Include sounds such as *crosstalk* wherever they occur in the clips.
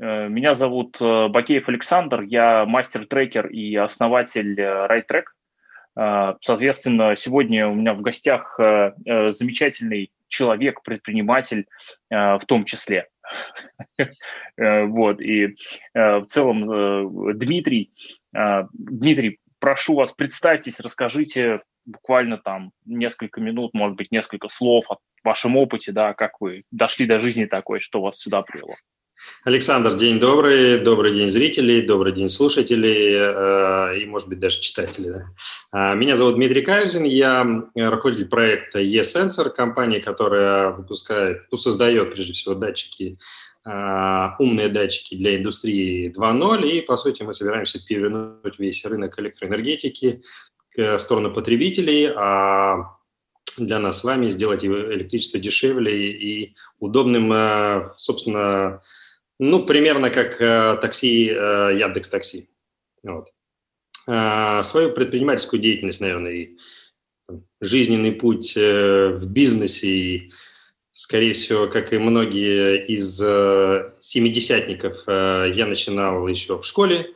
Меня зовут Бакеев Александр, я мастер-трекер и основатель RideTrack. Соответственно, сегодня у меня в гостях замечательный человек, предприниматель в том числе. *laughs* Вот, и в целом Дмитрий, Дмитрий, прошу вас, представьтесь, расскажите буквально там несколько минут, может быть, несколько слов о вашем опыте, да, как вы дошли до жизни такой, что вас сюда привело. Александр, день добрый, добрый день зрителей, добрый день слушателей э, и, может быть, даже читателей. Да? А, меня зовут Дмитрий Каюзин, я руководитель проекта e-Sensor, компания, которая выпускает, ну, создает, прежде всего, датчики, э, умные датчики для индустрии 2.0, и, по сути, мы собираемся перевернуть весь рынок электроэнергетики в сторону потребителей, а для нас с вами сделать электричество дешевле и удобным, э, собственно, ну, примерно как э, такси, э, Яндекс Такси. Вот. Свою предпринимательскую деятельность, наверное, и жизненный путь в бизнесе, и, скорее всего, как и многие из семидесятников, я начинал еще в школе,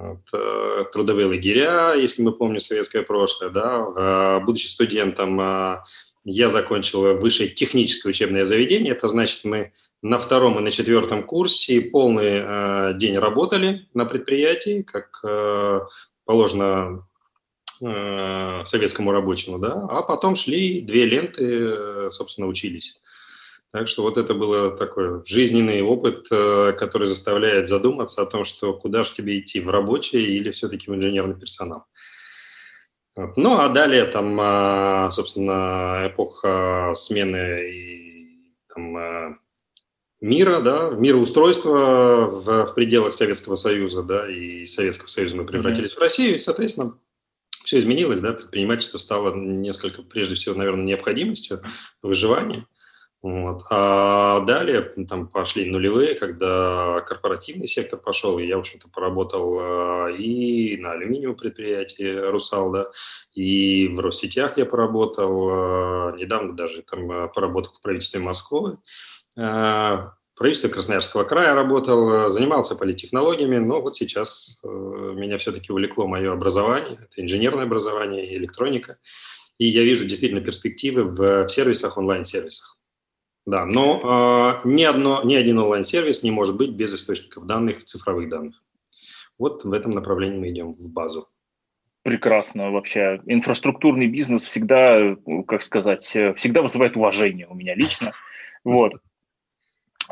вот, э, трудовые лагеря, если мы помним советское прошлое, да, будучи студентом, э, я закончил высшее техническое учебное заведение, это значит, мы на втором и на четвертом курсе полный э, день работали на предприятии, как положено советскому рабочему, да, а потом шли две ленты, собственно, учились. Так что вот это был такой жизненный опыт, э, который заставляет задуматься о том, что куда же тебе идти, в рабочий или все-таки в инженерный персонал. Ну, а далее там, а, собственно, эпоха смены и, там, мира, да, мироустройства в, в пределах Советского Союза, да, и Советского Союза мы превратились mm-hmm. в Россию, и, соответственно, все изменилось, да, предпринимательство стало несколько, прежде всего, наверное, необходимостью выживания – вот. А далее там пошли нулевые, когда корпоративный сектор пошел, и я, в общем-то, поработал а, и на алюминиевом предприятии «Русал», да, и в Россетях я поработал, а, недавно даже там а, поработал в правительстве Москвы, правительстве Красноярского края работал, занимался политтехнологиями, но вот сейчас меня все-таки увлекло мое образование, это инженерное образование, электроника, и я вижу действительно перспективы в сервисах, онлайн-сервисах. Да, но э, ни, одно, ни один онлайн-сервис не может быть без источников данных, цифровых данных. Вот в этом направлении мы идем в базу. Прекрасно вообще. Инфраструктурный бизнес всегда, как сказать, всегда вызывает уважение у меня лично. Вот.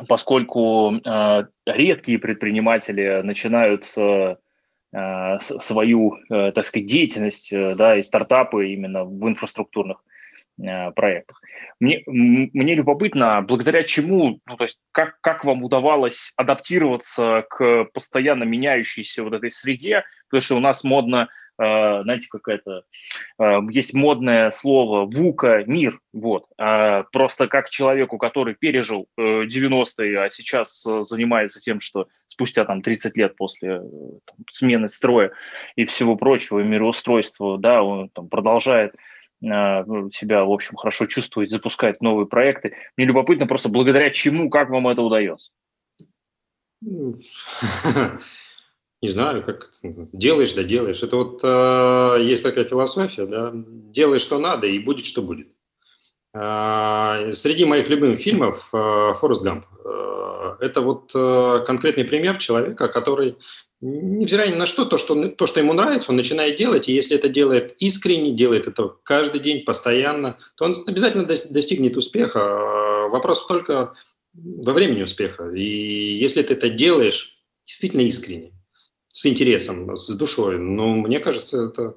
Поскольку э, редкие предприниматели начинают э, свою, э, так сказать, деятельность, да, и стартапы именно в инфраструктурных проектах. Мне, мне любопытно, благодаря чему, ну, то есть как, как вам удавалось адаптироваться к постоянно меняющейся вот этой среде, потому что у нас модно, знаете, какая-то, э, есть модное слово «вука», «мир», вот. А просто как человеку, который пережил э, 90-е, а сейчас э, занимается тем, что спустя там 30 лет после э, там, смены строя и всего прочего, мироустройства, да, он там продолжает ну, себя, в общем, хорошо чувствует, запускает новые проекты. Мне любопытно просто, благодаря чему, как вам это удается? *laughs* Не знаю, как делаешь, да делаешь. Это вот э, есть такая философия, да, делай, что надо, и будет, что будет. Э, среди моих любимых фильмов э, Форест Гамп. Э, это вот э, конкретный пример человека, который невзирая ни на что, то что, то, что ему нравится, он начинает делать, и если это делает искренне, делает это каждый день, постоянно, то он обязательно достигнет успеха. А вопрос только во времени успеха. И если ты это делаешь действительно искренне, с интересом, с душой, ну, мне кажется, это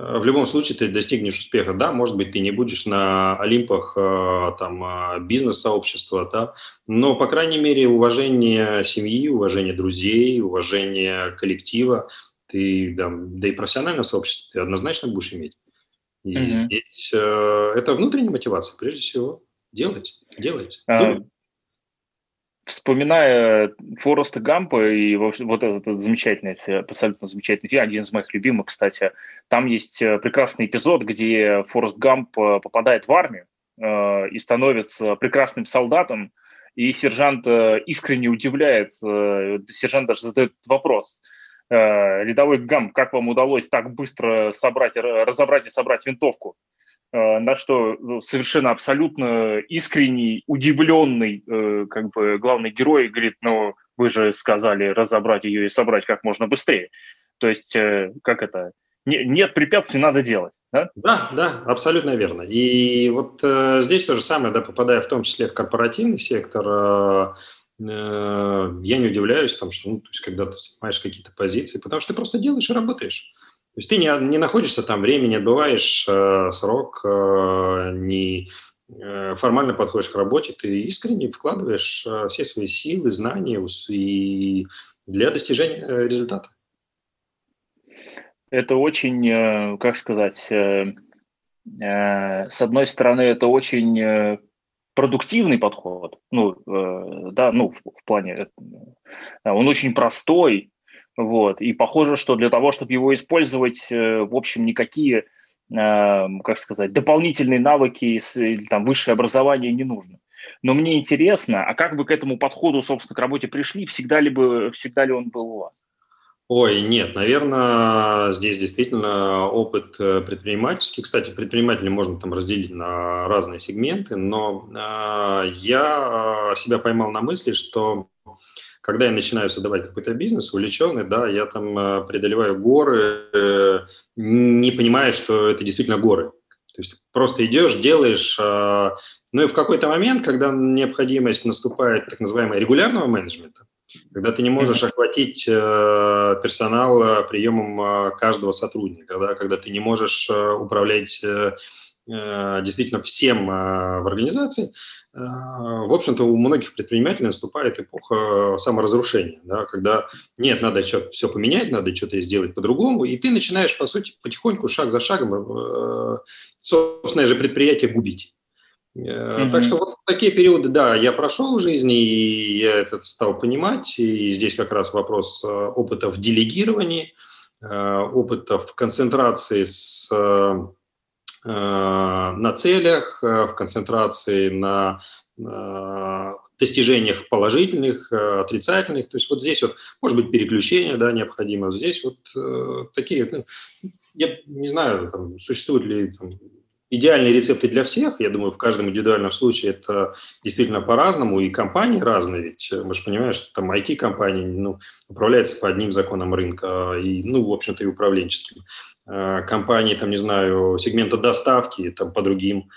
Э, в любом случае ты достигнешь успеха. Да, может быть, ты не будешь на Олимпах э, там, э, бизнес-сообщества, да, но, по крайней мере, уважение семьи, уважение друзей, уважение коллектива, ты, да, да и профессионального сообщества ты однозначно будешь иметь. И mm-hmm. здесь э, это внутренняя мотивация, прежде всего, делать, делать, uh, вспоминая Фореста Гампа и вот этот замечательный, абсолютно замечательный фильм, один из моих любимых, кстати, там есть э, прекрасный эпизод, где Форест Гамп э, попадает в армию э, и становится прекрасным солдатом, И сержант искренне удивляет, сержант даже задает вопрос, рядовой ГАМ, как вам удалось так быстро собрать, разобрать и собрать винтовку? На что ну, совершенно абсолютно искренний, удивленный как бы главный герой говорит, ну, вы же сказали разобрать ее и собрать как можно быстрее. То есть, как это, не, нет препятствий, надо делать. Да? да, да, абсолютно верно. И вот э, здесь то же самое, да, попадая в том числе в корпоративный сектор, э, э, я не удивляюсь, там, что, ну, то есть, когда ты занимаешь какие-то позиции, потому что ты просто делаешь и работаешь. То есть ты не, не находишься там, время не отбываешь э, срок, э, не э, формально подходишь к работе, ты искренне вкладываешь э, все свои силы, знания и для достижения э, результата. Это очень, как сказать, с одной стороны, это очень продуктивный подход, ну, да, ну, в плане, он очень простой, вот, и похоже, что для того, чтобы его использовать, в общем, никакие, как сказать, дополнительные навыки или там высшее образование не нужно. Но мне интересно, а как бы к этому подходу, собственно, к работе пришли, всегда ли, бы, всегда ли он был у вас? Ой, нет, наверное, здесь действительно опыт э, предпринимательский. Кстати, предпринимателей можно там разделить на разные сегменты, но э, я себя поймал на мысли, что когда я начинаю создавать какой-то бизнес, увлеченный, да, я там э, преодолеваю горы, э, не понимая, что это действительно горы. То есть просто идешь, делаешь, э, ну и в какой-то момент, когда необходимость наступает так называемого регулярного менеджмента, когда ты не можешь охватить э, персонал приемом каждого сотрудника, да, когда ты не можешь управлять действительно всем в организации, в общем-то, у многих предпринимателей наступает эпоха саморазрушения, да, когда нет, надо что-то все поменять, надо что-то сделать по-другому, и ты начинаешь, по сути, потихоньку, шаг за шагом, собственное же предприятие губить. Mm-hmm. Так что вот такие периоды, да, я прошел в жизни, и я это стал понимать. И здесь как раз вопрос э, опыта в делегировании, э, опыта в концентрации с, на целях, в концентрации на достижениях положительных, отрицательных. То есть вот здесь вот, может быть, переключение да, необходимо. Здесь вот такие, ну, я не знаю, там, существуют ли там, идеальные рецепты для всех. Я думаю, в каждом индивидуальном случае это действительно по-разному, и компании разные. Ведь мы же понимаем, что там IT-компании ну, управляются по одним законам рынка, и, ну, в общем-то, и управленческим. А компании, там, не знаю, сегмента доставки, там, по другим.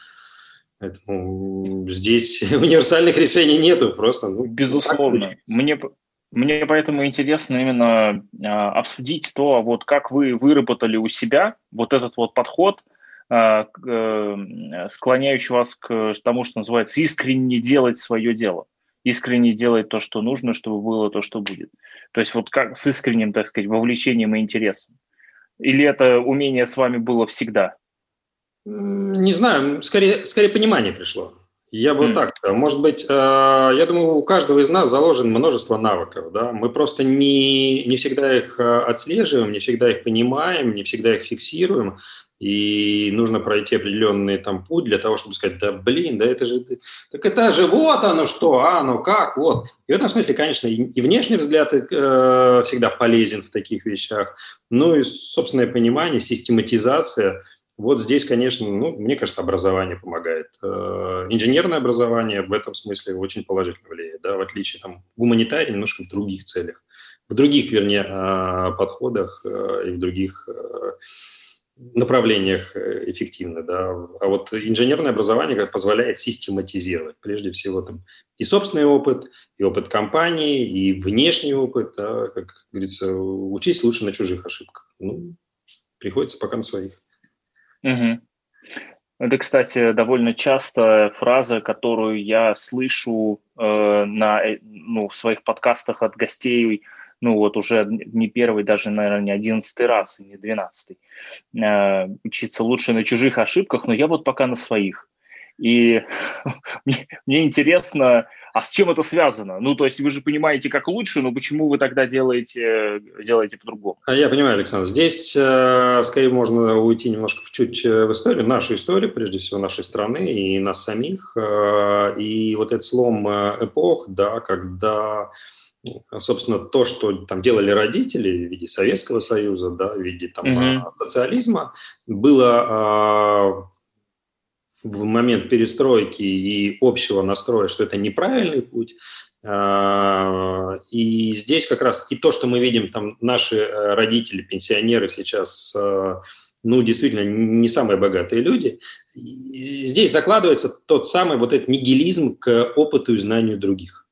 Поэтому здесь *laughs* универсальных решений нету, просто. Ну, Безусловно. Мне, мне поэтому интересно именно э, обсудить то, вот как вы выработали у себя вот этот вот подход – а, э, склоняющий вас к тому, что называется искренне делать свое дело, искренне делать то, что нужно, чтобы было то, что будет. То есть вот как с искренним, так сказать, вовлечением и интересом. Или это умение с вами было всегда? Не знаю, скорее, скорее понимание пришло. Я бы mm. так сказал. Может быть, э, я думаю, у каждого из нас заложено множество навыков. Да? Мы просто не, не всегда их э, отслеживаем, не всегда их понимаем, не всегда их фиксируем и нужно пройти определенный там путь для того, чтобы сказать, да блин, да это же, так это же вот оно что, а, ну как, вот. И в этом смысле, конечно, и, внешний взгляд э, всегда полезен в таких вещах, ну и собственное понимание, систематизация. Вот здесь, конечно, ну, мне кажется, образование помогает. Э, инженерное образование в этом смысле очень положительно влияет, да, в отличие там гуманитарий немножко в других целях, в других, вернее, э, подходах э, и в других э, направлениях э, эффективно, да. А вот инженерное образование как позволяет систематизировать, прежде всего, там, и собственный опыт, и опыт компании, и внешний опыт, да, как говорится, учись лучше на чужих ошибках. Ну, приходится пока на своих. Угу. Это, кстати, довольно часто фраза, которую я слышу э, на, э, ну, в своих подкастах от гостей ну вот уже не первый, даже, наверное, не одиннадцатый раз, и не двенадцатый, э, учиться лучше на чужих ошибках, но я вот пока на своих. И *laughs* мне, интересно, А с чем это связано? Ну, то есть вы же понимаете, как лучше, но почему вы тогда делаете, делаете по-другому? А я понимаю, Александр. Здесь э, скорее можно уйти немножко чуть э, в историю, нашу историю, прежде всего нашей страны и нас самих. Э, и вот этот слом э, эпох, да, когда собственно, то, что там делали родители в виде Советского Союза, да, в виде там, mm-hmm. социализма, было в момент перестройки и общего настроя, что это неправильный путь. А, и здесь как раз и то, что мы видим, там наши э, родители, пенсионеры сейчас, э, ну, действительно, не самые богатые люди, здесь закладывается тот самый вот этот нигилизм к опыту и знанию других.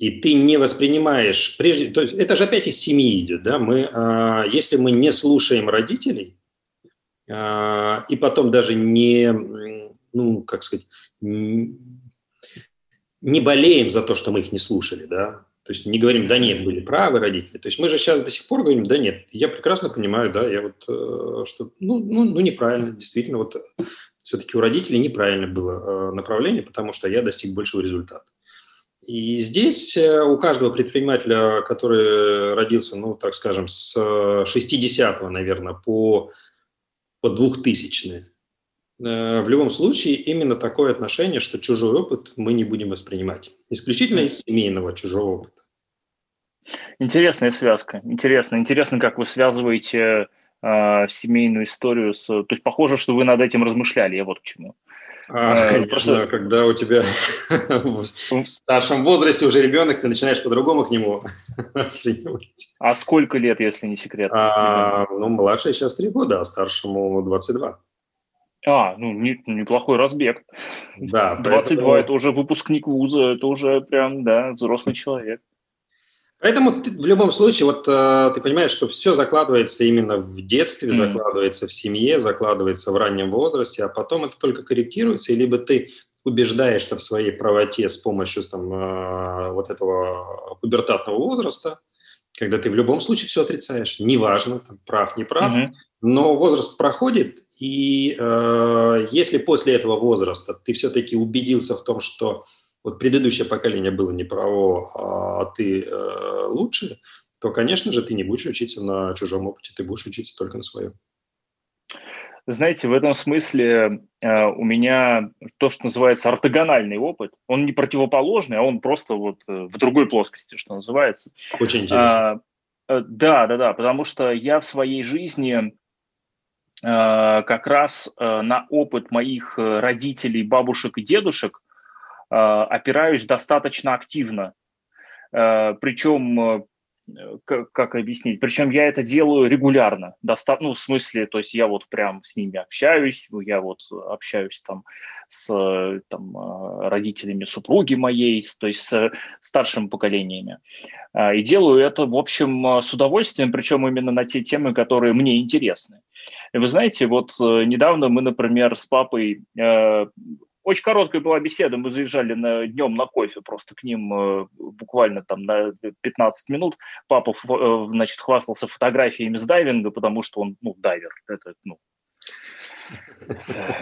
И ты не воспринимаешь, прежде, то есть это же опять из семьи идет, да, мы, а, если мы не слушаем родителей, а, и потом даже не, ну, как сказать, не болеем за то, что мы их не слушали, да, то есть не говорим, да нет, были правы родители. То есть мы же сейчас до сих пор говорим, да нет, я прекрасно понимаю, да, я вот, э, что, ну, ну, ну неправильно, действительно, вот все-таки у родителей неправильно было э, направление, потому что я достиг большего результата. И здесь э, у каждого предпринимателя, который родился, ну, так скажем, с 60-го, наверное, по по двухтысячные. Э, в любом случае, именно такое отношение, что чужой опыт мы не будем воспринимать. Исключительно из семейного чужого опыта. Интересная связка. Интересно. Интересно, как вы связываете э, семейную историю с... То есть похоже, что вы над этим размышляли. Я вот к чему. А, э, конечно, Просто... когда у тебя в старшем возрасте уже ребенок, ты начинаешь по-другому к нему *laughs* воспринимать. А сколько лет, если не секрет? А, ну, младший сейчас три года, а старшему 22. А, ну, не, неплохой разбег. Да. 22 поэтому... – это уже выпускник вуза, это уже прям, да, взрослый человек. Поэтому ты, в любом случае, вот э, ты понимаешь, что все закладывается именно в детстве, mm-hmm. закладывается в семье, закладывается в раннем возрасте, а потом это только корректируется, и либо ты убеждаешься в своей правоте с помощью там, э, вот этого пубертатного возраста, когда ты в любом случае все отрицаешь, неважно, там, прав, не прав, mm-hmm. но возраст проходит, и э, если после этого возраста ты все-таки убедился в том, что вот предыдущее поколение было неправо, а ты э, лучше, то, конечно же, ты не будешь учиться на чужом опыте, ты будешь учиться только на своем. Знаете, в этом смысле э, у меня то, что называется ортогональный опыт, он не противоположный, а он просто вот э, в другой плоскости, что называется. Очень интересно. А, э, да, да, да, потому что я в своей жизни э, как раз э, на опыт моих э, родителей, бабушек и дедушек опираюсь достаточно активно. Э, Причем э, как, объяснить? Причем я это делаю регулярно, доста- ну, в смысле, то есть я вот прям с ними общаюсь, я вот общаюсь там с там, родителями супруги моей, то есть с старшими поколениями. И делаю это, в общем, с удовольствием, причем именно на те темы, которые мне интересны. И вы знаете, вот недавно мы, например, с папой очень короткая была беседа, мы заезжали на, днем на кофе просто к ним э, буквально там на 15 минут. Папа, э, значит, хвастался фотографиями с дайвинга, потому что он, ну, дайвер, это, ну,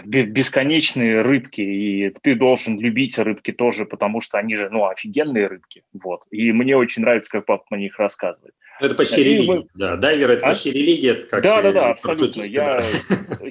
бесконечные рыбки, и ты должен любить рыбки тоже, потому что они же, ну, офигенные рыбки, вот. И мне очень нравится, как папа мне их рассказывает. Это почти и религия, мы... да. Дайвер – это а? почти религия. Как да, да, да, абсолютно. Я,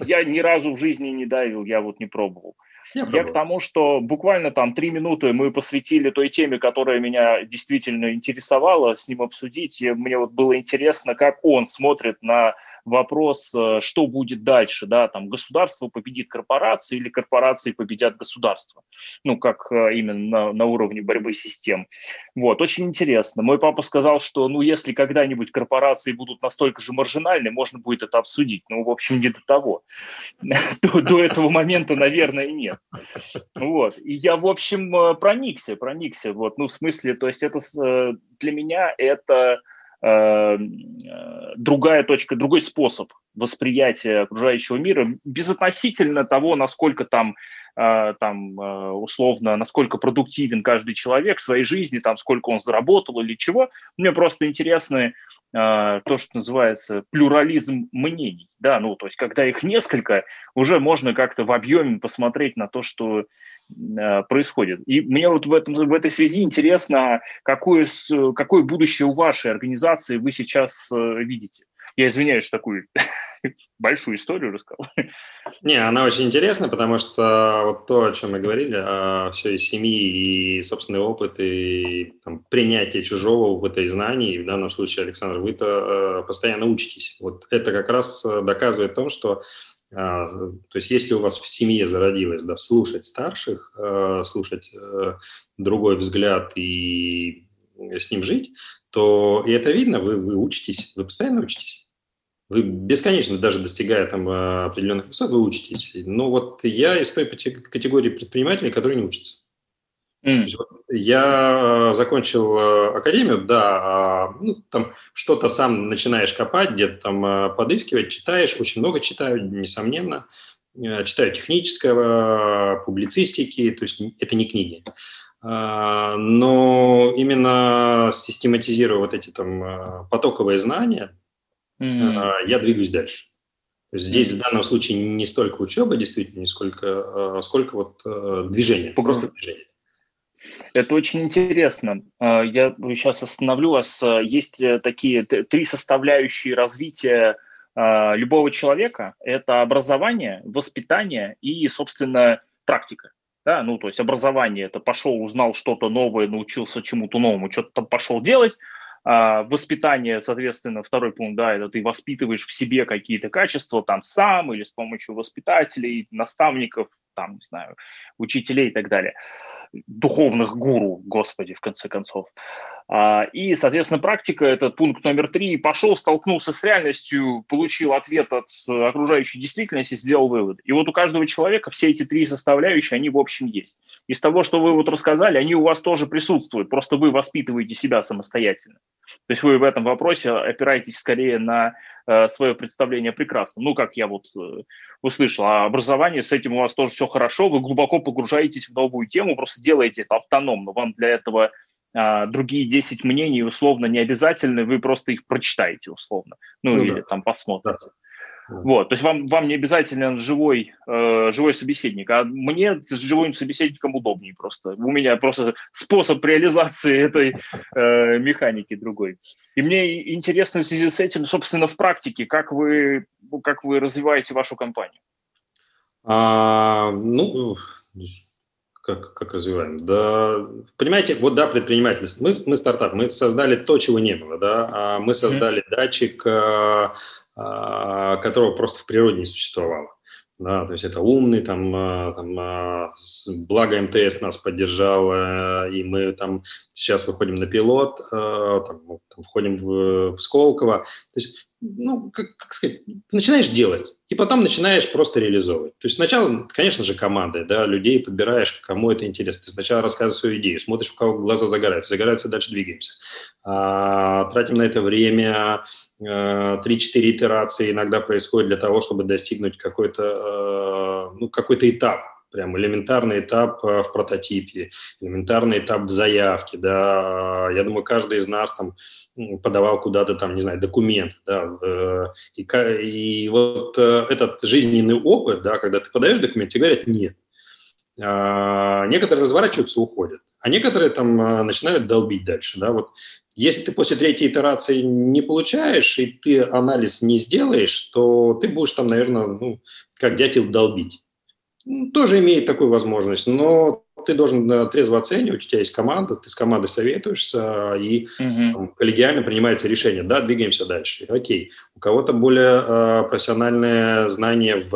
я ни разу в жизни не дайвил, я вот не пробовал. Я, я к тому, что буквально там три минуты мы посвятили той теме, которая меня действительно интересовала, с ним обсудить. И мне вот было интересно, как он смотрит на вопрос, э, что будет дальше, да, там государство победит корпорации или корпорации победят государство, ну, как э, именно на, на уровне борьбы систем. Вот, очень интересно. Мой папа сказал, что, ну, если когда-нибудь корпорации будут настолько же маржинальны, можно будет это обсудить. Ну, в общем, не до того. *laughs* До этого момента, наверное, нет. Вот. И я, в общем, э, проникся, проникся. Вот, ну, в смысле, то есть это для меня это другая точка, другой способ восприятия окружающего мира, безотносительно того, насколько там, э, там э, условно, насколько продуктивен каждый человек в своей жизни, там, сколько он заработал или чего. Мне просто интересно то, что называется плюрализм мнений, да, ну, то есть, когда их несколько, уже можно как-то в объеме посмотреть на то, что э, происходит. И мне вот в, этом, в этой связи интересно, какое, какое будущее у вашей организации вы сейчас э, видите. Я извиняюсь, что такую *laughs* большую историю рассказал. Не, она очень интересна, потому что вот то, о чем мы говорили, о всей семьи и собственный опыт, и там, принятие чужого в этой знании, и в данном случае, Александр, вы-то э, постоянно учитесь. Вот это как раз э, доказывает том, что э, то есть если у вас в семье зародилось да, слушать старших, э, слушать э, другой взгляд и с ним жить, то и это видно, вы, вы учитесь, вы постоянно учитесь. Вы бесконечно, даже достигая там э, определенных высот, вы учитесь. Но вот я из той категории предпринимателей, которые не учатся. Mm. Вот я э, закончил э, академию, да, а, ну, там что-то сам начинаешь копать, где-то там подыскивать, читаешь, очень много читаю, несомненно. Читаю технического, публицистики, то есть это не книги. А, но именно систематизируя вот эти там потоковые знания, mm-hmm. я двигаюсь дальше. То есть здесь mm-hmm. в данном случае не столько учеба, действительно, не сколько, сколько вот э, движение, просто движение. Это очень интересно. А, я сейчас остановлю вас. Есть э, такие три составляющие развития любого человека. Это образование, воспитание и, собственно, практика. Да, ну, то есть образование – это пошел, узнал что-то новое, научился чему-то новому, что-то там пошел делать. А, воспитание, соответственно, второй пункт, да, это ты воспитываешь в себе какие-то качества там сам или с помощью воспитателей, наставников, там, не знаю, учителей и так далее духовных гуру, господи, в конце концов. А, и, соответственно, практика – это пункт номер три. Пошел, столкнулся с реальностью, получил ответ от окружающей действительности, сделал вывод. И вот у каждого человека все эти три составляющие, они в общем есть. Из того, что вы вот рассказали, они у вас тоже присутствуют, просто вы воспитываете себя самостоятельно. То есть вы в этом вопросе опираетесь скорее на э, свое представление прекрасно. Ну, как я вот э, услышал, а образование, с этим у вас тоже все хорошо, вы глубоко погружаетесь в новую тему, просто делаете это автономно. Вам для этого а, другие 10 мнений условно не обязательны, вы просто их прочитаете условно, ну, ну или да. там посмотрите. Да. Вот, то есть вам, вам не обязательно живой, э, живой собеседник, а мне с живым собеседником удобнее просто. У меня просто способ реализации *laughs* этой э, механики другой. И мне интересно в связи с этим, собственно, в практике, как вы, как вы развиваете вашу компанию? А, ну, как, как развиваем? Да, понимаете, вот да, предпринимательство. Мы, мы стартап, мы создали то, чего не было, да. А мы создали mm-hmm. датчик э, а, которого просто в природе не существовало. Да, то есть это умный, там, а, там, а, благо МТС нас поддержал, и мы там сейчас выходим на пилот, там, там, входим в, в Сколково. То есть, ну, как, как сказать, начинаешь делать, и потом начинаешь просто реализовывать. То есть сначала, конечно же, командой, да, людей подбираешь, кому это интересно. Ты сначала рассказываешь свою идею, смотришь, у кого глаза загораются, загораются, дальше двигаемся. А, тратим на это время, 3-4 э, итерации иногда происходит для того, чтобы достигнуть какой-то э, ну, какой этап, прям элементарный этап э, в прототипе, элементарный этап в заявке, да, я думаю, каждый из нас там подавал куда-то там, не знаю, документ, да, и, и вот этот жизненный опыт, да, когда ты подаешь документ, тебе говорят нет, а, некоторые разворачиваются, уходят, а некоторые там начинают долбить дальше, да, вот если ты после третьей итерации не получаешь, и ты анализ не сделаешь, то ты будешь там, наверное, ну, как дятел долбить. Ну, тоже имеет такую возможность, но ты должен э, трезво оценивать, у тебя есть команда, ты с командой советуешься, и угу. там, коллегиально принимается решение, да, двигаемся дальше. Окей, у кого-то более э, профессиональное знание в,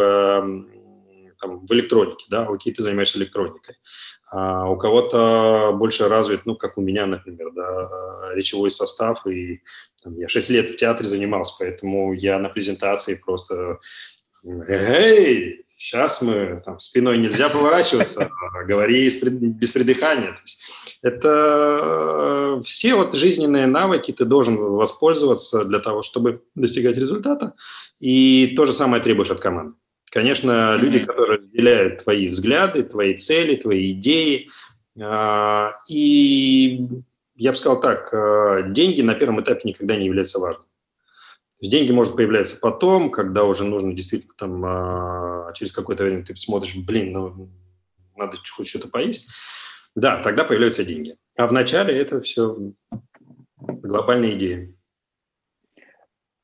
там, в электронике, да, окей, ты занимаешься электроникой а у кого-то больше развит, ну, как у меня, например, да, речевой состав, и там, я 6 лет в театре занимался, поэтому я на презентации просто «Эй, сейчас мы, там, спиной нельзя поворачиваться, *laughs* говори без придыхания». То есть это все вот жизненные навыки ты должен воспользоваться для того, чтобы достигать результата, и то же самое требуешь от команды. Конечно, люди, которые разделяют твои взгляды, твои цели, твои идеи. А, и я бы сказал так, а, деньги на первом этапе никогда не являются важным. То есть деньги может появляться потом, когда уже нужно действительно там а, через какое-то время ты смотришь, блин, ну надо хоть что-то поесть, да, тогда появляются деньги. А вначале это все глобальные идеи.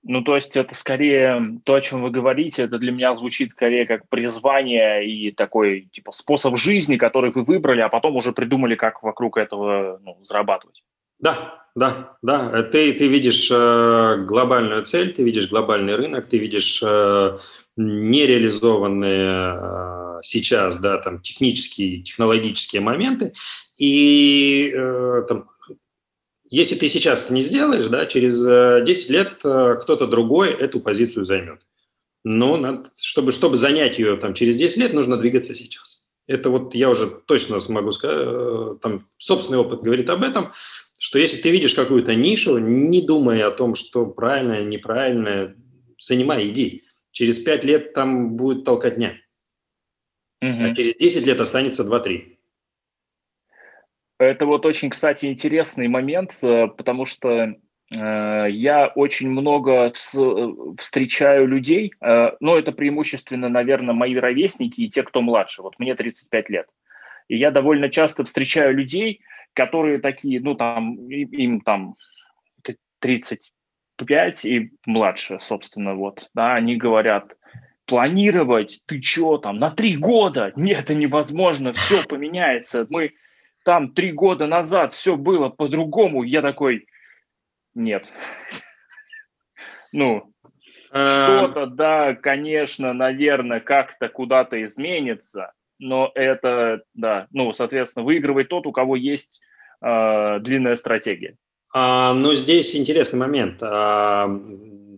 Ну, то есть это скорее то, о чем вы говорите, это для меня звучит скорее как призвание и такой типа способ жизни, который вы выбрали, а потом уже придумали, как вокруг этого ну, зарабатывать. Да, да, да. Ты, ты видишь э, глобальную цель, ты видишь глобальный рынок, ты видишь э, нереализованные э, сейчас, да, там технические, технологические моменты, и там, если ты сейчас это не сделаешь, да, через 10 э, лет кто-то другой эту позицию займет. Но надо, чтобы, чтобы занять ее там, через 10 лет, нужно двигаться сейчас. Это вот я уже точно смогу сказать, там собственный опыт говорит об этом, что если ты видишь какую-то нишу, не думай о том, что правильно, неправильно, занимай, иди. Через 5 лет там будет толкотня. Угу. А через 10 лет останется 2-3. Это вот очень, кстати, интересный момент, э, потому что э, я очень много встречаю людей, э, но это преимущественно, наверное, мои ровесники и те, кто младше. Вот мне 35 лет. И я довольно часто встречаю людей, которые такие, ну, там, им там 35 и младше, собственно, вот, да, они говорят, планировать, ты что там, на три года? Нет, это невозможно, все поменяется. Мы там три года назад все было по-другому, я такой, нет. *laughs* Ну, а. что-то, да, конечно, наверное, как-то куда-то изменится, но это, да, ну, соответственно, выигрывает тот, у кого есть э, длинная стратегия. А, но здесь интересный момент. А,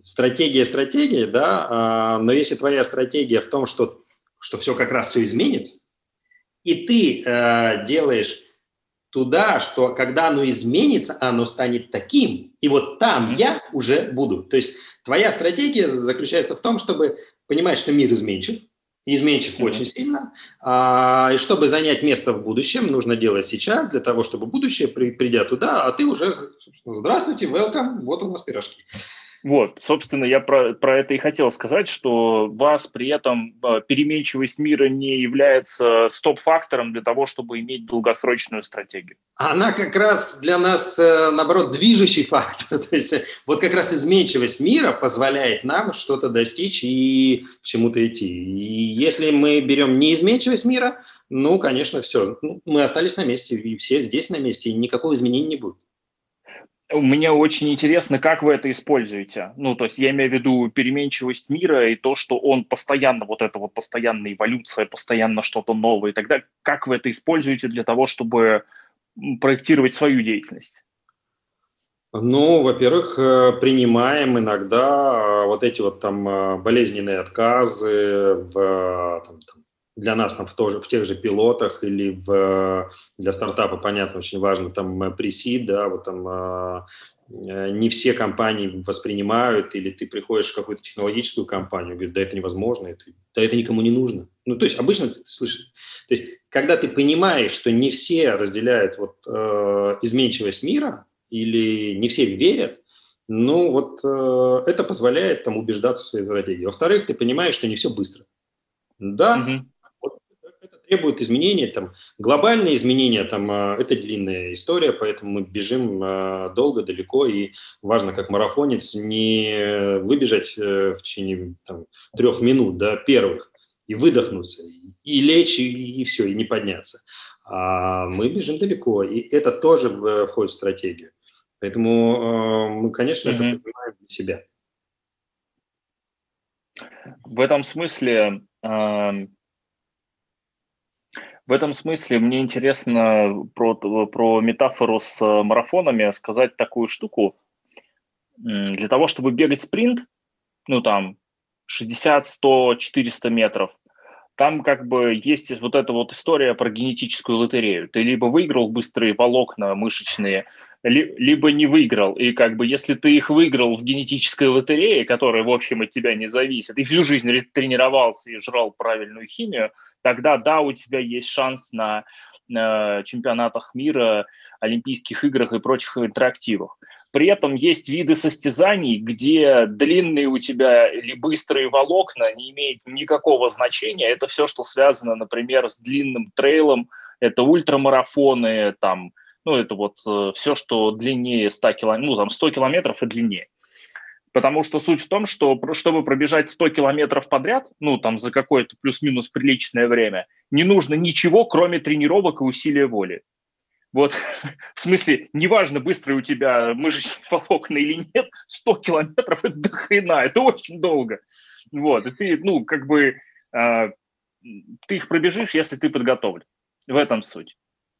стратегия стратегия, да, а, но если твоя стратегия в том, что, что все как раз все изменится, и ты а, делаешь туда, что когда оно изменится, оно станет таким, и вот там я уже буду. То есть твоя стратегия заключается в том, чтобы понимать, что мир изменчив, изменчив mm-hmm. очень сильно, а, и чтобы занять место в будущем, нужно делать сейчас для того, чтобы будущее, при, придя туда, а ты уже, здравствуйте, welcome, вот у нас пирожки. Вот, собственно, я про, про это и хотел сказать, что вас при этом э, переменчивость мира не является стоп-фактором для того, чтобы иметь долгосрочную стратегию. Она как раз для нас, э, наоборот, движущий фактор. *laughs* То есть э, вот как раз изменчивость мира позволяет нам что-то достичь и к чему-то идти. И если мы берем неизменчивость мира, ну, конечно, все, ну, мы остались на месте, и все здесь на месте, и никакого изменения не будет. Мне очень интересно, как вы это используете. Ну, то есть я имею в виду переменчивость мира и то, что он постоянно, вот это вот постоянная эволюция, постоянно что-то новое и далее. Как вы это используете для того, чтобы проектировать свою деятельность? Ну, во-первых, э, принимаем иногда э, вот эти вот там э, болезненные отказы в там, там, для нас там в, тоже, в тех же пилотах или в, для стартапа, понятно, очень важно там пресид, да, вот там э, не все компании воспринимают, или ты приходишь в какую-то технологическую компанию, говорит, да это невозможно, это, да это никому не нужно. Ну, то есть обычно ты слышишь, то есть когда ты понимаешь, что не все разделяют вот э, изменчивость мира, или не все верят, ну вот э, это позволяет там убеждаться в своей стратегии. Во-вторых, ты понимаешь, что не все быстро. Да, угу требует изменения, там, глобальные изменения, там, а, это длинная история, поэтому мы бежим а, долго, далеко, и важно, как марафонец, не выбежать э, в течение там, трех минут, да, первых, и выдохнуться, и лечь, и, и все, и не подняться. А мы бежим далеко, и это тоже входит в стратегию. Поэтому э, мы, конечно, mm-hmm. это понимаем для себя. В этом смысле в этом смысле мне интересно про, про метафору с э, марафонами сказать такую штуку. Для того, чтобы бегать спринт, ну там 60, 100, 400 метров, там как бы есть вот эта вот история про генетическую лотерею. Ты либо выиграл быстрые волокна мышечные, ли, либо не выиграл. И как бы если ты их выиграл в генетической лотерее, которая, в общем, от тебя не зависит, и всю жизнь тренировался и жрал правильную химию, тогда да, у тебя есть шанс на, на чемпионатах мира, Олимпийских играх и прочих интерактивах. При этом есть виды состязаний, где длинные у тебя или быстрые волокна не имеют никакого значения. Это все, что связано, например, с длинным трейлом, это ультрамарафоны, там, ну, это вот э, все, что длиннее 100 километров, ну, там 100 километров и длиннее. Потому что суть в том, что чтобы пробежать 100 километров подряд, ну, там, за какое-то плюс-минус приличное время, не нужно ничего, кроме тренировок и усилия воли. Вот, *laughs* в смысле, неважно, быстрые у тебя мышечные *laughs* волокна или нет, 100 километров – это дохрена, это очень долго. Вот, и ты, ну, как бы, э, ты их пробежишь, если ты подготовлен. В этом суть.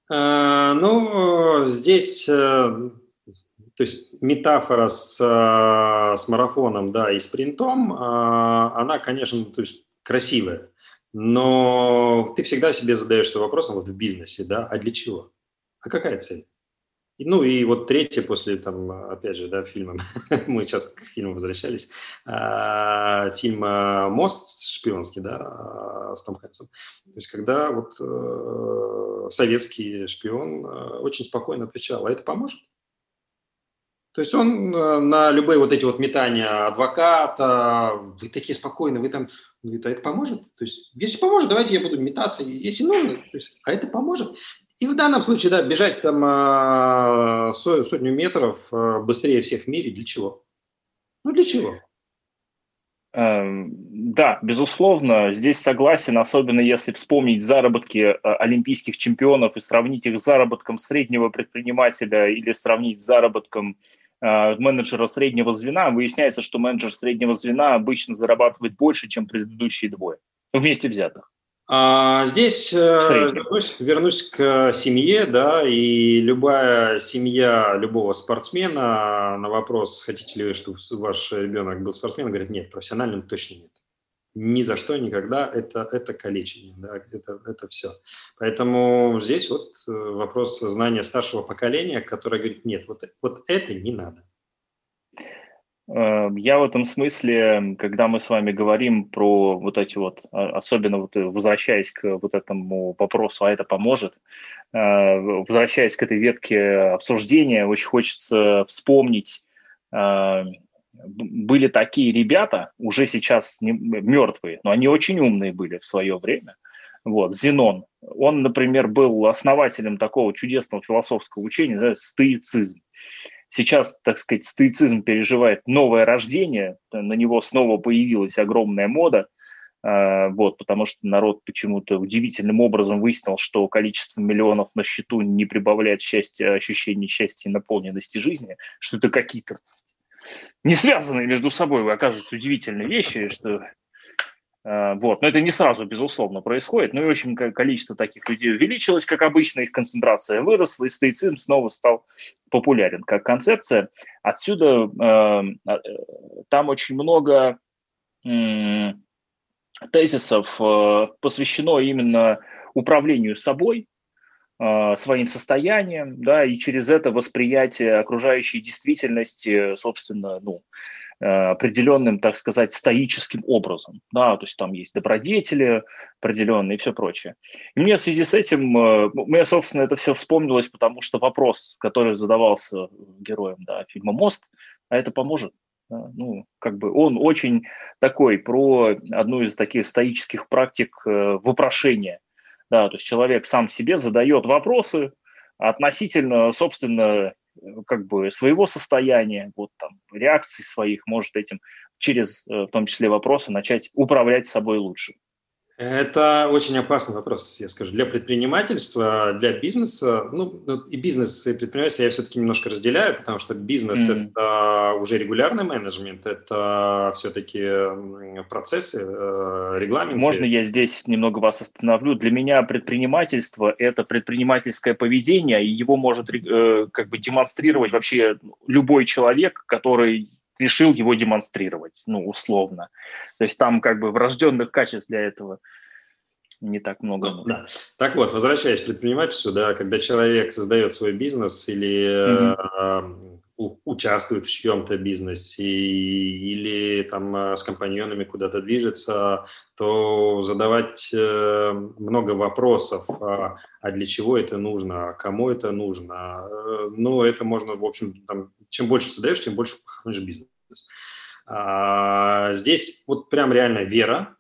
А, ну, здесь, э, то есть метафора с, э, с марафоном, да, и спринтом, а, она, конечно, то есть красивая, но ты всегда себе задаешься вопросом вот в бизнесе, да, а для чего? А какая цель? Ну и вот третье после, там, опять же, да, фильма, *laughs* мы сейчас к фильму возвращались, а, фильм «Мост» шпионский, да, а, с Том Хэнсом. То есть когда вот э, советский шпион э, очень спокойно отвечал, а это поможет? То есть он э, на любые вот эти вот метания адвоката, вы такие спокойные, вы там, говорит, а это поможет? То есть если поможет, давайте я буду метаться, если нужно, то есть, а это поможет? И в данном случае, да, бежать там а, сотню метров а, быстрее всех в мире для чего? Ну, для чего? Эм, да, безусловно, здесь согласен, особенно если вспомнить заработки э, олимпийских чемпионов и сравнить их с заработком среднего предпринимателя или сравнить с заработком э, менеджера среднего звена, выясняется, что менеджер среднего звена обычно зарабатывает больше, чем предыдущие двое, вместе взятых. А здесь э, вернусь, вернусь к семье, да, и любая семья любого спортсмена на вопрос, хотите ли вы, чтобы ваш ребенок был спортсменом, говорит, нет, профессиональным точно нет. Ни за что, никогда, это, это калечение, да, это, это все. Поэтому здесь вот э, вопрос знания старшего поколения, которое говорит, нет, вот, вот это не надо. Эм, я в этом смысле, когда мы с вами говорим про вот эти вот, а, особенно вот э, возвращаясь к вот этому вопросу, а это поможет, э, возвращаясь к этой ветке обсуждения, очень хочется вспомнить, э, были такие ребята, уже сейчас не, мертвые, но они очень умные были в свое время. Вот, Зенон, он, например, был основателем такого чудесного философского учения, стоицизм. Сейчас, так сказать, стоицизм переживает новое рождение, на него снова появилась огромная мода, а, вот, потому что народ почему-то удивительным образом выяснил, что количество миллионов на счету не прибавляет счастья, ощущение счастья и наполненности жизни, что это какие-то не связанные между собой, оказываются удивительные вещи, что Э, вот. Но это не сразу, безусловно, происходит. Ну и, общем, количество таких людей увеличилось, как обычно, их концентрация выросла, и стоицизм снова стал популярен как концепция. Отсюда э, э там очень много э, тезисов э, посвящено именно управлению собой, э, своим состоянием, да, и через это восприятие окружающей действительности, собственно, ну, Э, определенным, так сказать, стоическим образом. Да, то есть там есть добродетели определенные и все прочее. И мне в связи с этим, э, мне, собственно, это все вспомнилось, потому что вопрос, который задавался героем да, фильма «Мост», а это поможет? Ну, как бы он очень такой про одну из таких стоических практик э, вопрошения. Да, то есть человек сам себе задает вопросы относительно, собственно, как бы своего состояния, вот там реакций своих, может этим через, э, в том числе, вопросы начать управлять собой лучше. Это очень опасный вопрос, я скажу, для предпринимательства, для бизнеса. Ну, и бизнес, и предпринимательство я все-таки немножко разделяю, потому что бизнес mm. это уже регулярный менеджмент, это все-таки процессы, э, регламенты. Можно я здесь немного вас остановлю? Для меня предпринимательство – это предпринимательское поведение, и его может э, как бы демонстрировать вообще любой человек, который решил его демонстрировать, ну, условно. То есть там как бы врожденных качеств для этого не так много. Ну, да. Так вот, возвращаясь к предпринимательству, да, когда человек создает свой бизнес или mm-hmm. э, участвует в чьем-то бизнесе или там э, с компаньонами куда-то движется, то задавать э, много вопросов, а, а для чего это нужно, а кому это нужно, э, ну, это можно, в общем, там, чем больше создаешь, тем больше пахнешь бизнес. А, здесь вот прям реально вера,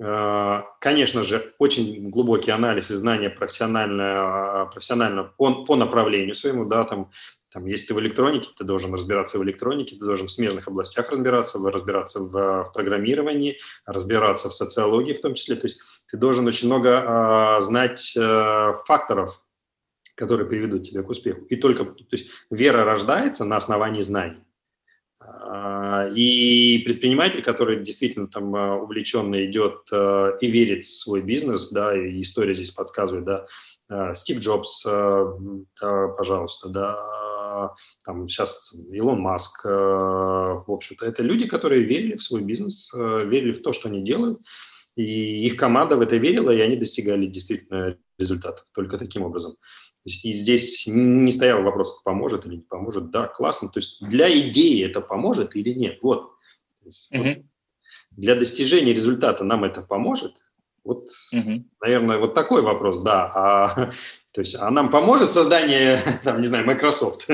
а, Конечно же, очень глубокий анализ и знания профессионально, профессионально по, по направлению своему, да, там там, если ты в электронике, ты должен разбираться в электронике, ты должен в смежных областях разбираться, разбираться в, в программировании, разбираться в социологии в том числе. То есть ты должен очень много э, знать э, факторов, которые приведут тебя к успеху. И только, то есть вера рождается на основании знаний. А, и предприниматель, который действительно там увлеченно идет и верит в свой бизнес, да, и история здесь подсказывает, да, Стив Джобс, пожалуйста, да, там сейчас Илон Маск, в общем-то, это люди, которые верили в свой бизнес, верили в то, что они делают, и их команда в это верила, и они достигали действительно результатов только таким образом. И здесь не стоял вопрос, поможет или не поможет. Да, классно. То есть для идеи это поможет или нет. Вот. Вот для достижения результата нам это поможет. Вот, mm-hmm. наверное, вот такой вопрос, да. А *laughs* то есть, а нам поможет создание, *laughs* там, не знаю, Microsoft?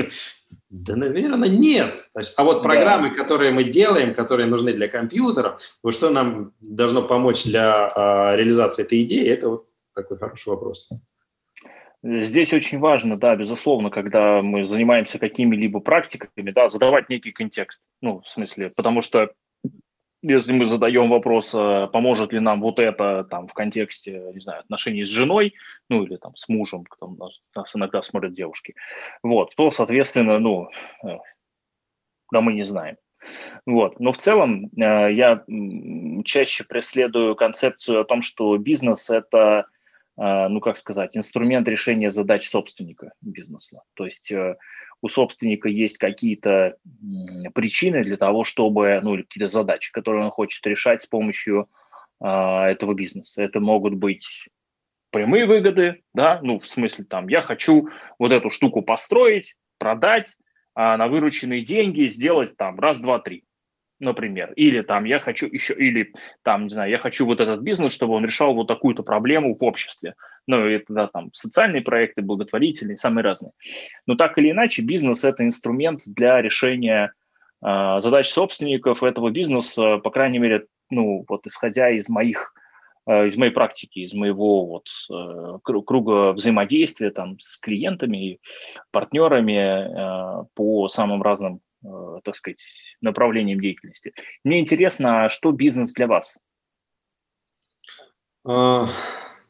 Да, наверное, нет. То есть, а вот программы, да. которые мы делаем, которые нужны для компьютеров, вот что нам должно помочь для а, реализации этой идеи, это вот такой хороший вопрос. Здесь очень важно, да, безусловно, когда мы занимаемся какими-либо практиками, да, задавать некий контекст. Ну, в смысле, потому что если мы задаем вопрос, а поможет ли нам вот это там в контексте, не знаю, отношений с женой, ну или там с мужем, там нас, нас иногда смотрят девушки, вот, то, соответственно, ну, э, да мы не знаем. Вот. Но в целом э, я чаще преследую концепцию о том, что бизнес – это, э, ну как сказать, инструмент решения задач собственника бизнеса. То есть у собственника есть какие-то причины для того, чтобы, ну, или какие-то задачи, которые он хочет решать с помощью э, этого бизнеса. Это могут быть прямые выгоды, да, ну, в смысле, там, я хочу вот эту штуку построить, продать, а на вырученные деньги сделать там раз, два, три например, или там я хочу еще, или там, не знаю, я хочу вот этот бизнес, чтобы он решал вот такую-то проблему в обществе. Ну, это да, там социальные проекты, благотворительные, самые разные. Но так или иначе, бизнес – это инструмент для решения э, задач собственников этого бизнеса, по крайней мере, ну, вот исходя из моих э, из моей практики, из моего вот э, круга взаимодействия там с клиентами и партнерами э, по самым разным так сказать, направлением деятельности. Мне интересно, а что бизнес для вас? А,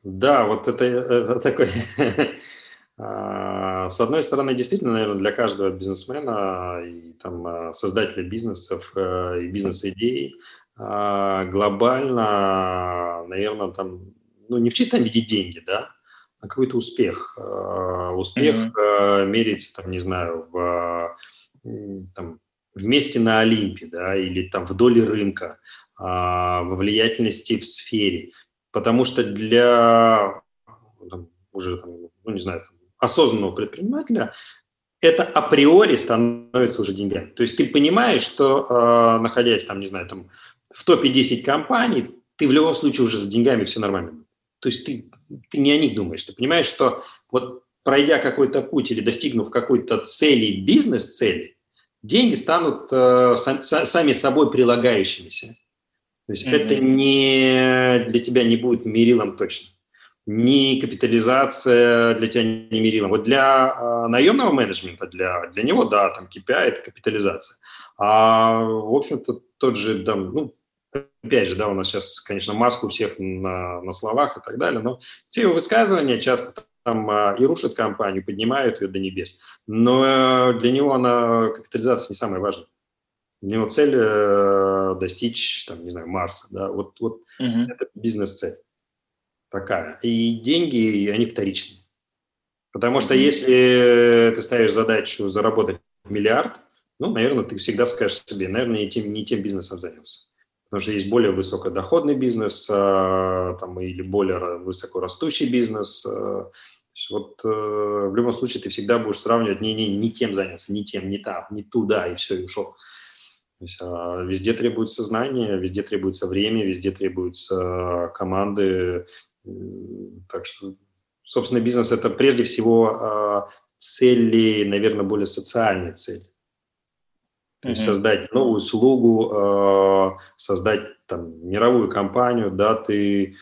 да, вот это, это такой... *laughs* А, с одной стороны, действительно, наверное, для каждого бизнесмена и там, создателя бизнесов э, и бизнес-идей глобально, наверное, там, ну, не в чистом виде деньги, да, а какой-то успех. Успех mm-hmm. мерить, там, не знаю, в там, вместе на Олимпе, да, или там в доле рынка, а, во влиятельности в сфере. Потому что для там, уже, там, ну, не знаю, там, осознанного предпринимателя это априори становится уже деньгами. То есть ты понимаешь, что, э, находясь там, не знаю, там в топе 10 компаний, ты в любом случае уже с деньгами все нормально. То есть ты, ты не о них думаешь. Ты понимаешь, что вот пройдя какой-то путь или достигнув какой-то цели, бизнес-цели, деньги станут э, сам, сами собой прилагающимися. То есть mm-hmm. это не для тебя не будет мерилом точно. Ни капитализация для тебя не мерилом. Вот для э, наемного менеджмента, для, для него, да, там KPI – это капитализация. А, в общем-то, тот же, там, ну, опять же, да, у нас сейчас, конечно, маску у всех на, на словах и так далее, но все его высказывания часто там а, и рушат компанию, поднимают ее до небес. Но для него она капитализация не самая важная. Для него цель э, достичь, там, не знаю, Марса. Да? Вот, вот угу. это бизнес-цель такая. И деньги, они вторичные. Потому что если ты ставишь задачу заработать миллиард, ну, наверное, ты всегда скажешь себе, наверное, не тем, не тем бизнесом занялся. Потому что есть более высокодоходный бизнес а, там, или более высокорастущий бизнес. А, есть вот э, в любом случае ты всегда будешь сравнивать не, не, не тем заняться, не тем, не там, не туда, и все, и ушел. То есть, э, везде требуется знание, везде требуется время, везде требуются команды. Так что, собственно, бизнес – это прежде всего э, цели, наверное, более социальные цели. То есть создать новую услугу, э, создать там мировую компанию, да, ты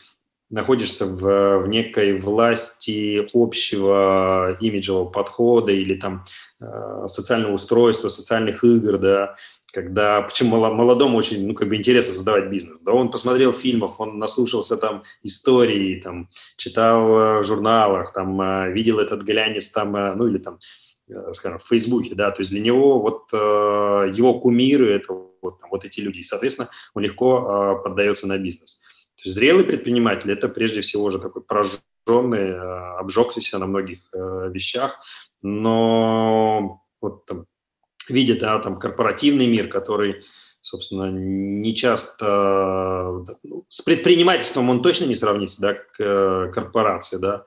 находишься в, в некой власти общего имиджевого подхода или там э, социального устройства, социальных игр, да, когда, почему молодому очень, ну, как бы интересно создавать бизнес, да, он посмотрел фильмов, он наслушался там истории, там, читал в журналах, там, э, видел этот глянец там, э, ну, или там, Э, скажем, в Фейсбуке, да, то есть для него вот э, его кумиры – это вот, там, вот эти люди, и, соответственно, он легко э, поддается на бизнес. Есть зрелый предприниматель – это прежде всего уже такой прожженный, э, обжегшийся на многих э, вещах, но вот там, видя, да, там корпоративный мир, который, собственно, не часто, ну, с предпринимательством он точно не сравнится, да, к э, корпорации, да,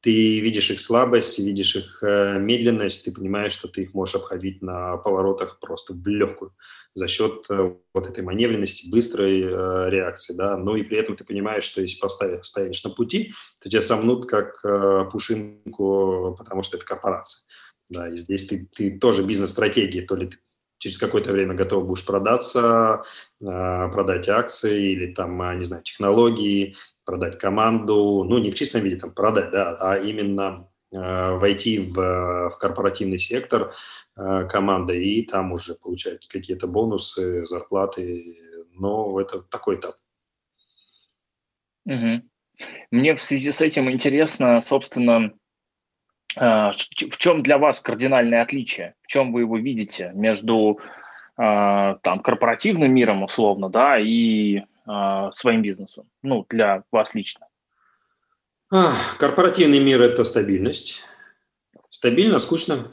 ты видишь их слабость, видишь их э, медленность, ты понимаешь, что ты их можешь обходить на поворотах просто в легкую за счет э, вот этой маневренности, быстрой э, реакции, да, ну и при этом ты понимаешь, что если поставишь, стоишь на пути, то тебя сомнут как э, пушинку, потому что это корпорация, да, и здесь ты, ты тоже бизнес-стратегии, то ли ты через какое-то время готов будешь продаться, э, продать акции или там, э, не знаю, технологии, продать команду, ну, не в чистом виде там продать, да, а именно э, войти в, в корпоративный сектор команды и там уже получать какие-то бонусы, зарплаты, но это такой этап. Угу. Мне в связи с этим интересно, собственно, в чем для вас кардинальное отличие, в чем вы его видите между э, там корпоративным миром условно, да, и э, своим бизнесом, ну, для вас лично? Корпоративный мир – это стабильность. Стабильно, скучно.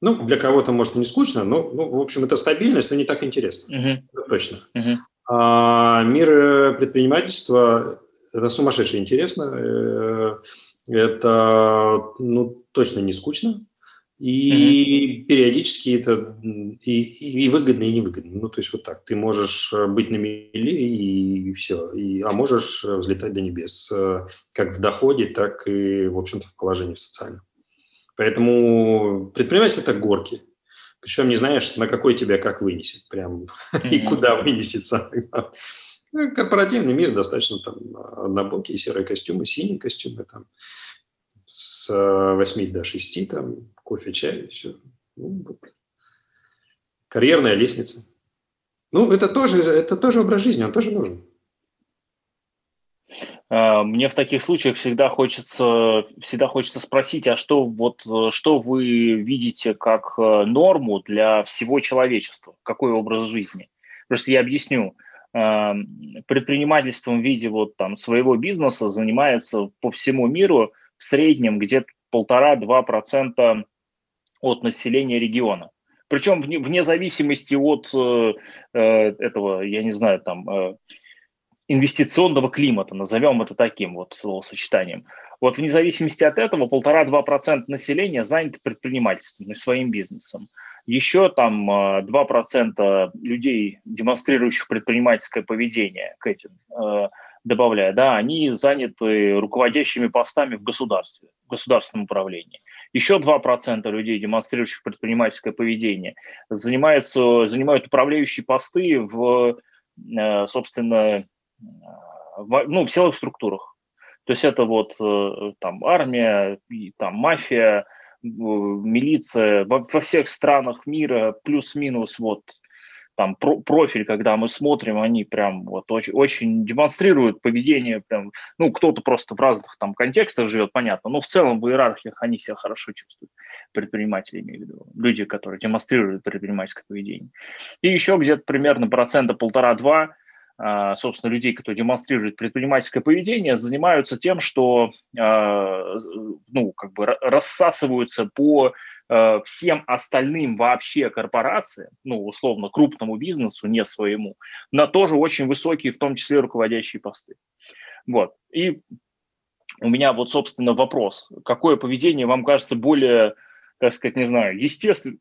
Ну, для кого-то, может, и не скучно, но, ну, в общем, это стабильность, но не так интересно. Uh-huh. точно. Uh-huh. А, мир э, предпринимательства – это сумасшедше интересно. Это, ну, точно не скучно. И mm-hmm. периодически это и, и выгодно, и невыгодно. Ну, то есть вот так. Ты можешь э, быть на мели и, все. И, а можешь э, взлетать до небес. Э, как в доходе, так и, в общем-то, в положении в социальном. Поэтому предпринимательство – это горки. Причем не знаешь, на какой тебя как вынесет. Прям mm-hmm. *laughs* и куда вынесется. Ну, корпоративный мир достаточно там однобокие серые костюмы, синие костюмы там с 8 до 6 там кофе, чай, все. Ну, вот. Карьерная лестница. Ну, это тоже, это тоже образ жизни, он тоже нужен. А, мне в таких случаях всегда хочется, всегда хочется спросить, а что, вот, что вы видите как э, норму для всего человечества? Какой образ жизни? Потому что я объясню. А, предпринимательством в виде вот там своего бизнеса занимается по всему миру в среднем где-то полтора-два процента от населения региона. Причем вне, вне зависимости от э, э, этого, я не знаю, там, э, инвестиционного климата, назовем это таким вот словосочетанием. Вот вне зависимости от этого полтора-два процента населения заняты предпринимательством и своим бизнесом. Еще там 2% э, людей, демонстрирующих предпринимательское поведение к этим, э, добавляя, да, они заняты руководящими постами в государстве, в государственном управлении. Еще 2% людей, демонстрирующих предпринимательское поведение, занимаются, занимают управляющие посты в, э, собственно, в, ну, в силовых структурах. То есть это вот э, там армия, там мафия, милиция во, во всех странах мира плюс-минус вот там про профиль, когда мы смотрим, они прям вот очень, очень демонстрируют поведение, прям, ну, кто-то просто в разных там контекстах живет, понятно, но в целом в иерархиях они себя хорошо чувствуют, предприниматели, имею в виду, люди, которые демонстрируют предпринимательское поведение. И еще где-то примерно процента полтора-два, собственно, людей, которые демонстрируют предпринимательское поведение, занимаются тем, что, а, ну, как бы рассасываются по Э, всем остальным вообще корпорациям, ну, условно, крупному бизнесу, не своему, на тоже очень высокие, в том числе, руководящие посты. Вот. И у меня вот, собственно, вопрос. Какое поведение вам кажется более, так сказать, не знаю, естественным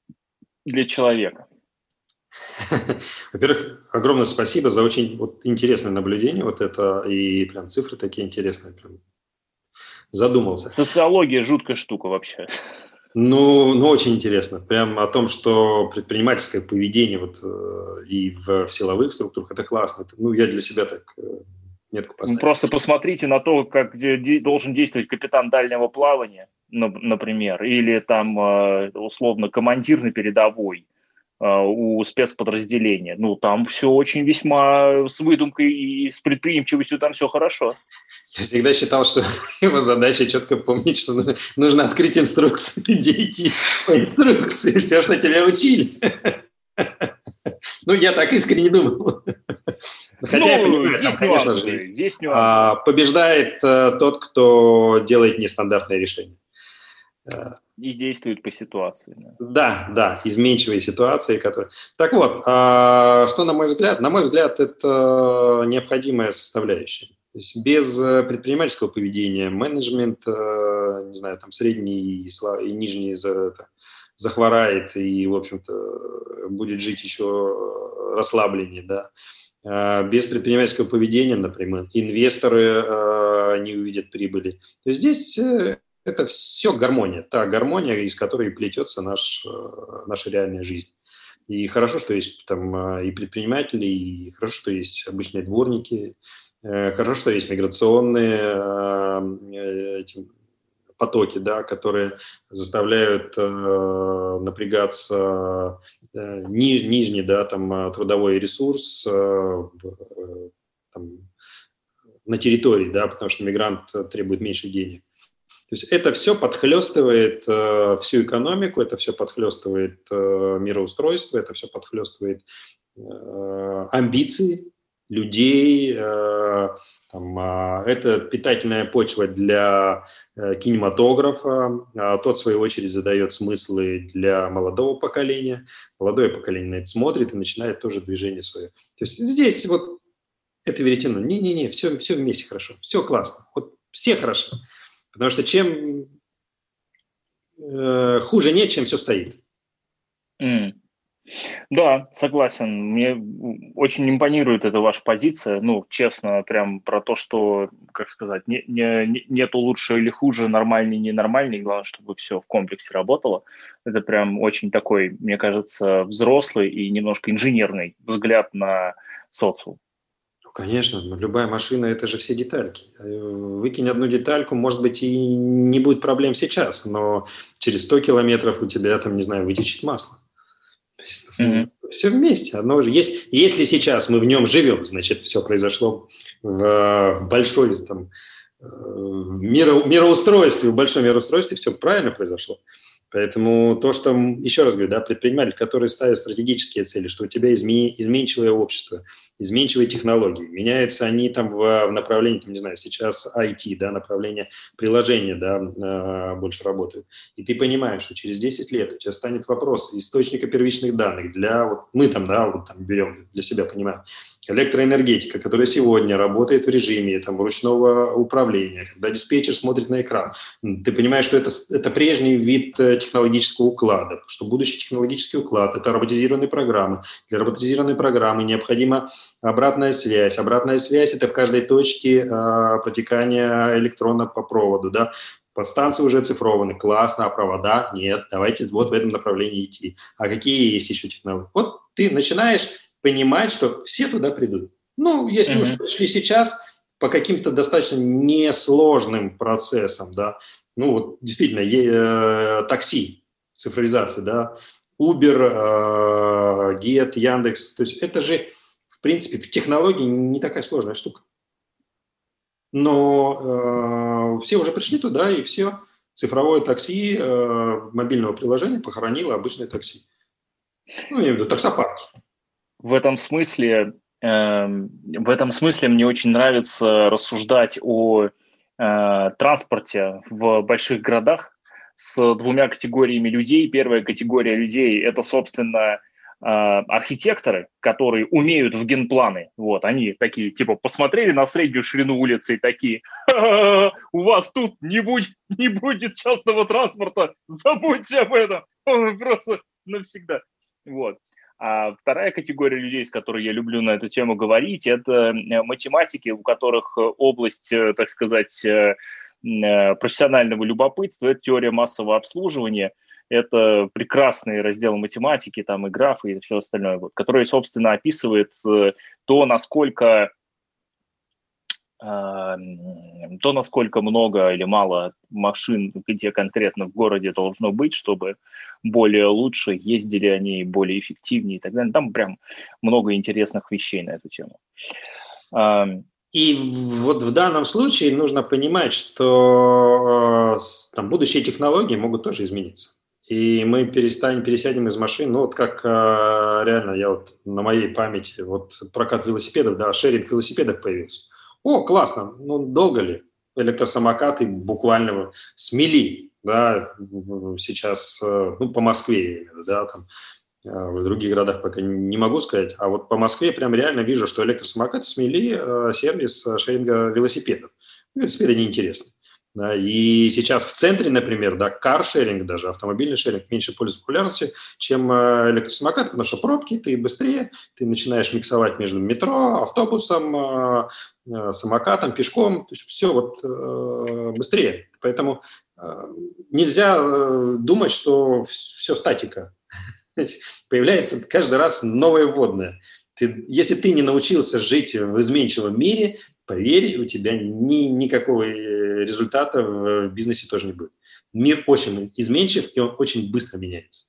для человека? *laughs* Во-первых, огромное спасибо за очень вот, интересное наблюдение, вот это, и прям цифры такие интересные, прям задумался. Социология жуткая штука вообще. Ну, ну, очень интересно. Прям о том, что предпринимательское поведение вот э, и в, в силовых структурах, это классно. Это, ну, я для себя так э, метку поставить. Просто посмотрите на то, как должен действовать капитан дальнего плавания, например, или там э, условно командир на передовой у спецподразделения. Ну, там все очень весьма с выдумкой и с предприимчивостью, там все хорошо. Я всегда считал, что *laughs* его задача четко помнить, что нужно открыть инструкцию, *laughs* иди идти по инструкции, все, что тебя учили. Ну, я так искренне думал. Хотя ну, я понимаю, есть там, нюансы, конечно же, есть нюансы. А, побеждает а, тот, кто делает нестандартное решение. И действует по ситуации. Да, да, изменчивые ситуации, которые... Так вот, а, что на мой взгляд? На мой взгляд, это необходимая составляющая. То есть без э, предпринимательского поведения менеджмент, э, не знаю, там средний и нижний захворает и, в общем-то, будет жить еще расслабленнее, да. А, без предпринимательского поведения, например, инвесторы не увидят прибыли. То есть здесь э, это все гармония, та гармония, из которой плетется наш, э, наша реальная жизнь. И хорошо, что есть там а, и предприниматели, и хорошо, что есть обычные дворники, э, хорошо, что есть миграционные эти, потоки, да, которые заставляют э, напрягаться э, ни, нижний да, там, э, трудовой ресурс э, э, там, на территории, да, потому что мигрант требует меньше денег. То есть это все подхлестывает э, всю экономику, это все подхлестывает э, мироустройство, это все подхлестывает э, амбиции людей, э, там, а, это питательная почва для э, кинематографа. А тот, в свою очередь, задает смыслы для молодого поколения. Молодое поколение на это смотрит и начинает тоже движение свое. То есть здесь вот это веретено. Не-не-не, все, все вместе хорошо, все классно. Вот все хорошо. Потому что чем э, хуже нет, чем все стоит. Mm. Да, согласен. Мне очень импонирует эта ваша позиция. Ну, честно, прям про то, что, как сказать, не, не, нету лучше или хуже, нормальный, ненормальный. Главное, чтобы все в комплексе работало. Это прям очень такой, мне кажется, взрослый и немножко инженерный взгляд на социум. Ну, конечно, любая машина – это же все детальки. Выкинь одну детальку, может быть, и не будет проблем сейчас, но через 100 километров у тебя там, не знаю, вытечет масло. Mm-hmm. Все вместе. Одно же. Есть, если сейчас мы в нем живем, значит, все произошло в, в большой там, э, миро, мироустройстве, в большом мироустройстве все правильно произошло. Поэтому то, что, еще раз говорю, да, предприниматель, который ставит стратегические цели, что у тебя измен, изменчивое общество, изменчивые технологии, меняются они там в, в направлении, там, не знаю, сейчас IT, да, направление приложения, да, э, больше работают. И ты понимаешь, что через 10 лет у тебя станет вопрос источника первичных данных для, вот мы там, да, вот там берем для себя, понимаем, электроэнергетика, которая сегодня работает в режиме там, ручного управления, когда диспетчер смотрит на экран, ты понимаешь, что это, это прежний вид э, технологического уклада, что будущий технологический уклад – это роботизированные программы. Для роботизированной программы необходима обратная связь. Обратная связь – это в каждой точке э, протекания электрона по проводу. Да? Подстанции уже оцифрованы, классно, а провода нет, давайте вот в этом направлении идти. А какие есть еще технологии? Вот ты начинаешь понимать, что все туда придут. Ну, если mm-hmm. уж пришли сейчас по каким-то достаточно несложным процессам, да, ну вот действительно е- э, такси, цифровизация, да, Uber, э- Get, Яндекс, то есть это же в принципе в технологии не такая сложная штука. Но э- все уже пришли туда и все цифровое такси э- мобильного приложения похоронило обычное такси. Ну, я имею в виду таксопарки в этом смысле, э, в этом смысле мне очень нравится рассуждать о э, транспорте в больших городах с двумя категориями людей. Первая категория людей – это, собственно, э, архитекторы, которые умеют в генпланы. Вот, они такие, типа, посмотрели на среднюю ширину улицы и такие, у вас тут не будет, не будет частного транспорта, забудьте об этом, просто навсегда. Вот. А вторая категория людей, с которой я люблю на эту тему говорить, это э, математики, у которых э, область, э, так сказать, профессионального любопытства – это теория массового обслуживания. это прекрасный раздел математики, там и графы, и все остальное, вот, который, собственно, описывает то, насколько то, насколько много или мало машин, где конкретно в городе должно быть, чтобы более лучше ездили они, более эффективнее и так далее. Там прям много интересных вещей на эту тему. И вот в данном случае нужно понимать, что э, там, будущие технологии могут тоже измениться. И мы перестанем, пересядем из машин, ну вот как э, реально я вот на моей памяти, вот прокат велосипедов, да, шеринг велосипедов появился. О, классно, ну долго ли? Электросамокаты буквально смели, да, сейчас, э, ну, по Москве, да, там, э, в других городах пока не могу сказать, а вот по Москве прям реально вижу, что электросамокаты смели э, сервис шеринга велосипедов. Велосипеды неинтересны. Да, и сейчас в центре, например, да, каршеринг, даже автомобильный шеринг меньше пользуется популярностью, чем э, электросамокат, потому что пробки, ты быстрее, ты начинаешь миксовать между метро, автобусом, э, э, самокатом, пешком, то есть все вот быстрее. Поэтому нельзя думать, что все статика. *laughs* Появляется каждый раз новое вводное. Ты, если ты не научился жить в изменчивом мире, поверь, у тебя ни, никакого э, результата в бизнесе тоже не будет. Мир очень изменчив, и он очень быстро меняется.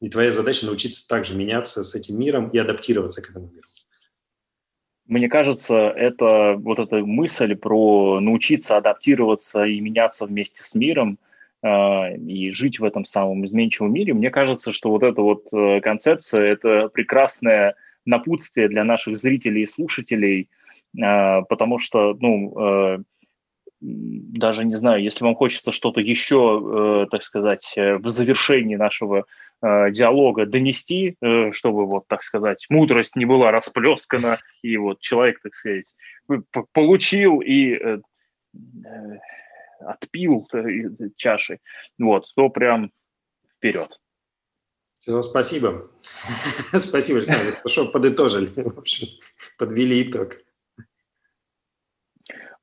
И твоя задача научиться также меняться с этим миром и адаптироваться к этому миру. Мне кажется, это вот эта мысль про научиться адаптироваться и меняться вместе с миром э, и жить в этом самом изменчивом мире. Мне кажется, что вот эта вот э, концепция – это прекрасное напутствие для наших зрителей и слушателей – потому что, ну, э, даже не знаю, если вам хочется что-то еще, э, так сказать, э, в завершении нашего диалога донести, чтобы, вот, так сказать, мудрость не была расплескана, и вот человек, так сказать, получил и отпил чаши, вот, то прям вперед. Все, спасибо. *laughs* Спасибо, что подытожили, в общем, подвели итог.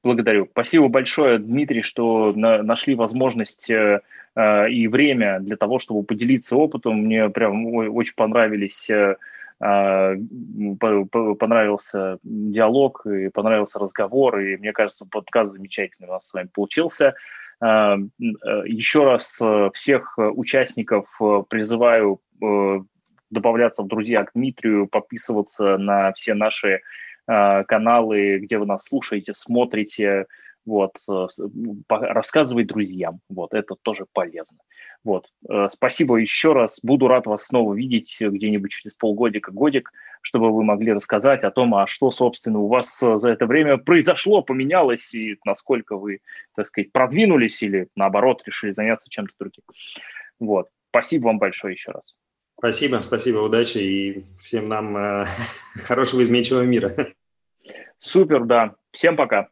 Благодарю. Спасибо большое, Дмитрий, что на, нашли возможность э, э, и время для того, чтобы поделиться опытом. Мне прям очень понравились, э, э понравился диалог и понравился разговор, и мне кажется, подкаст замечательный у нас с вами получился. Э, еще раз всех участников призываю добавляться в друзья к Дмитрию, подписываться на все наши каналы, где вы нас слушаете, смотрите, вот, э, рассказывать друзьям, вот, это тоже полезно. Вот, э, спасибо еще раз, буду рад вас снова видеть где-нибудь через полгодика, годик, чтобы вы могли рассказать о том, а что, собственно, у вас за это время произошло, поменялось, и насколько вы, так сказать, продвинулись или, наоборот, решили заняться чем-то другим. Вот, спасибо вам большое еще раз. Спасибо, спасибо, удачи и всем нам э, *laughs* хорошего изменчивого мира. Супер, да. Всем пока.